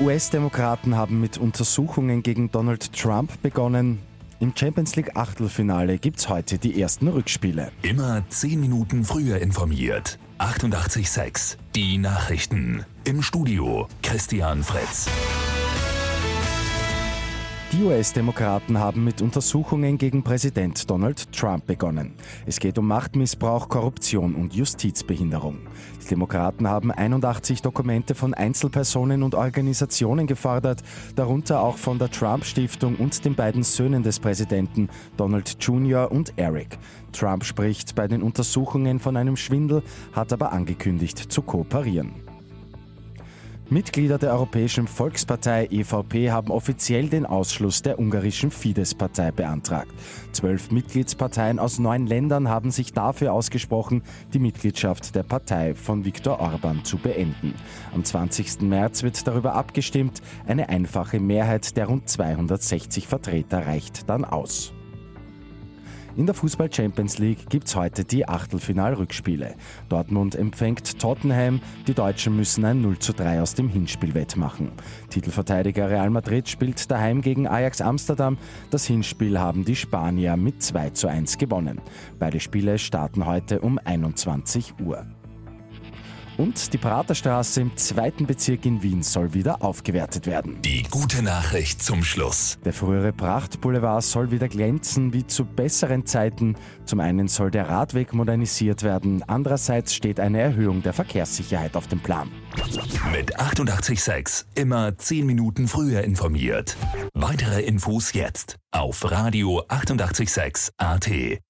US-Demokraten haben mit Untersuchungen gegen Donald Trump begonnen. Im Champions League Achtelfinale gibt es heute die ersten Rückspiele. Immer 10 Minuten früher informiert. 88.6 Die Nachrichten. Im Studio Christian Fritz. Die US-Demokraten haben mit Untersuchungen gegen Präsident Donald Trump begonnen. Es geht um Machtmissbrauch, Korruption und Justizbehinderung. Die Demokraten haben 81 Dokumente von Einzelpersonen und Organisationen gefordert, darunter auch von der Trump-Stiftung und den beiden Söhnen des Präsidenten, Donald Jr. und Eric. Trump spricht bei den Untersuchungen von einem Schwindel, hat aber angekündigt zu kooperieren. Mitglieder der Europäischen Volkspartei EVP haben offiziell den Ausschluss der ungarischen Fidesz-Partei beantragt. Zwölf Mitgliedsparteien aus neun Ländern haben sich dafür ausgesprochen, die Mitgliedschaft der Partei von Viktor Orban zu beenden. Am 20. März wird darüber abgestimmt. Eine einfache Mehrheit der rund 260 Vertreter reicht dann aus. In der Fußball Champions League gibt es heute die Achtelfinalrückspiele. Dortmund empfängt Tottenham, die Deutschen müssen ein 0 zu 3 aus dem Hinspiel wettmachen. Titelverteidiger Real Madrid spielt daheim gegen Ajax Amsterdam. Das Hinspiel haben die Spanier mit 2 zu 1 gewonnen. Beide Spiele starten heute um 21 Uhr. Und die Praterstraße im zweiten Bezirk in Wien soll wieder aufgewertet werden. Die gute Nachricht zum Schluss. Der frühere Prachtboulevard soll wieder glänzen wie zu besseren Zeiten. Zum einen soll der Radweg modernisiert werden, andererseits steht eine Erhöhung der Verkehrssicherheit auf dem Plan. Mit 886 immer 10 Minuten früher informiert. Weitere Infos jetzt auf Radio 886 AT.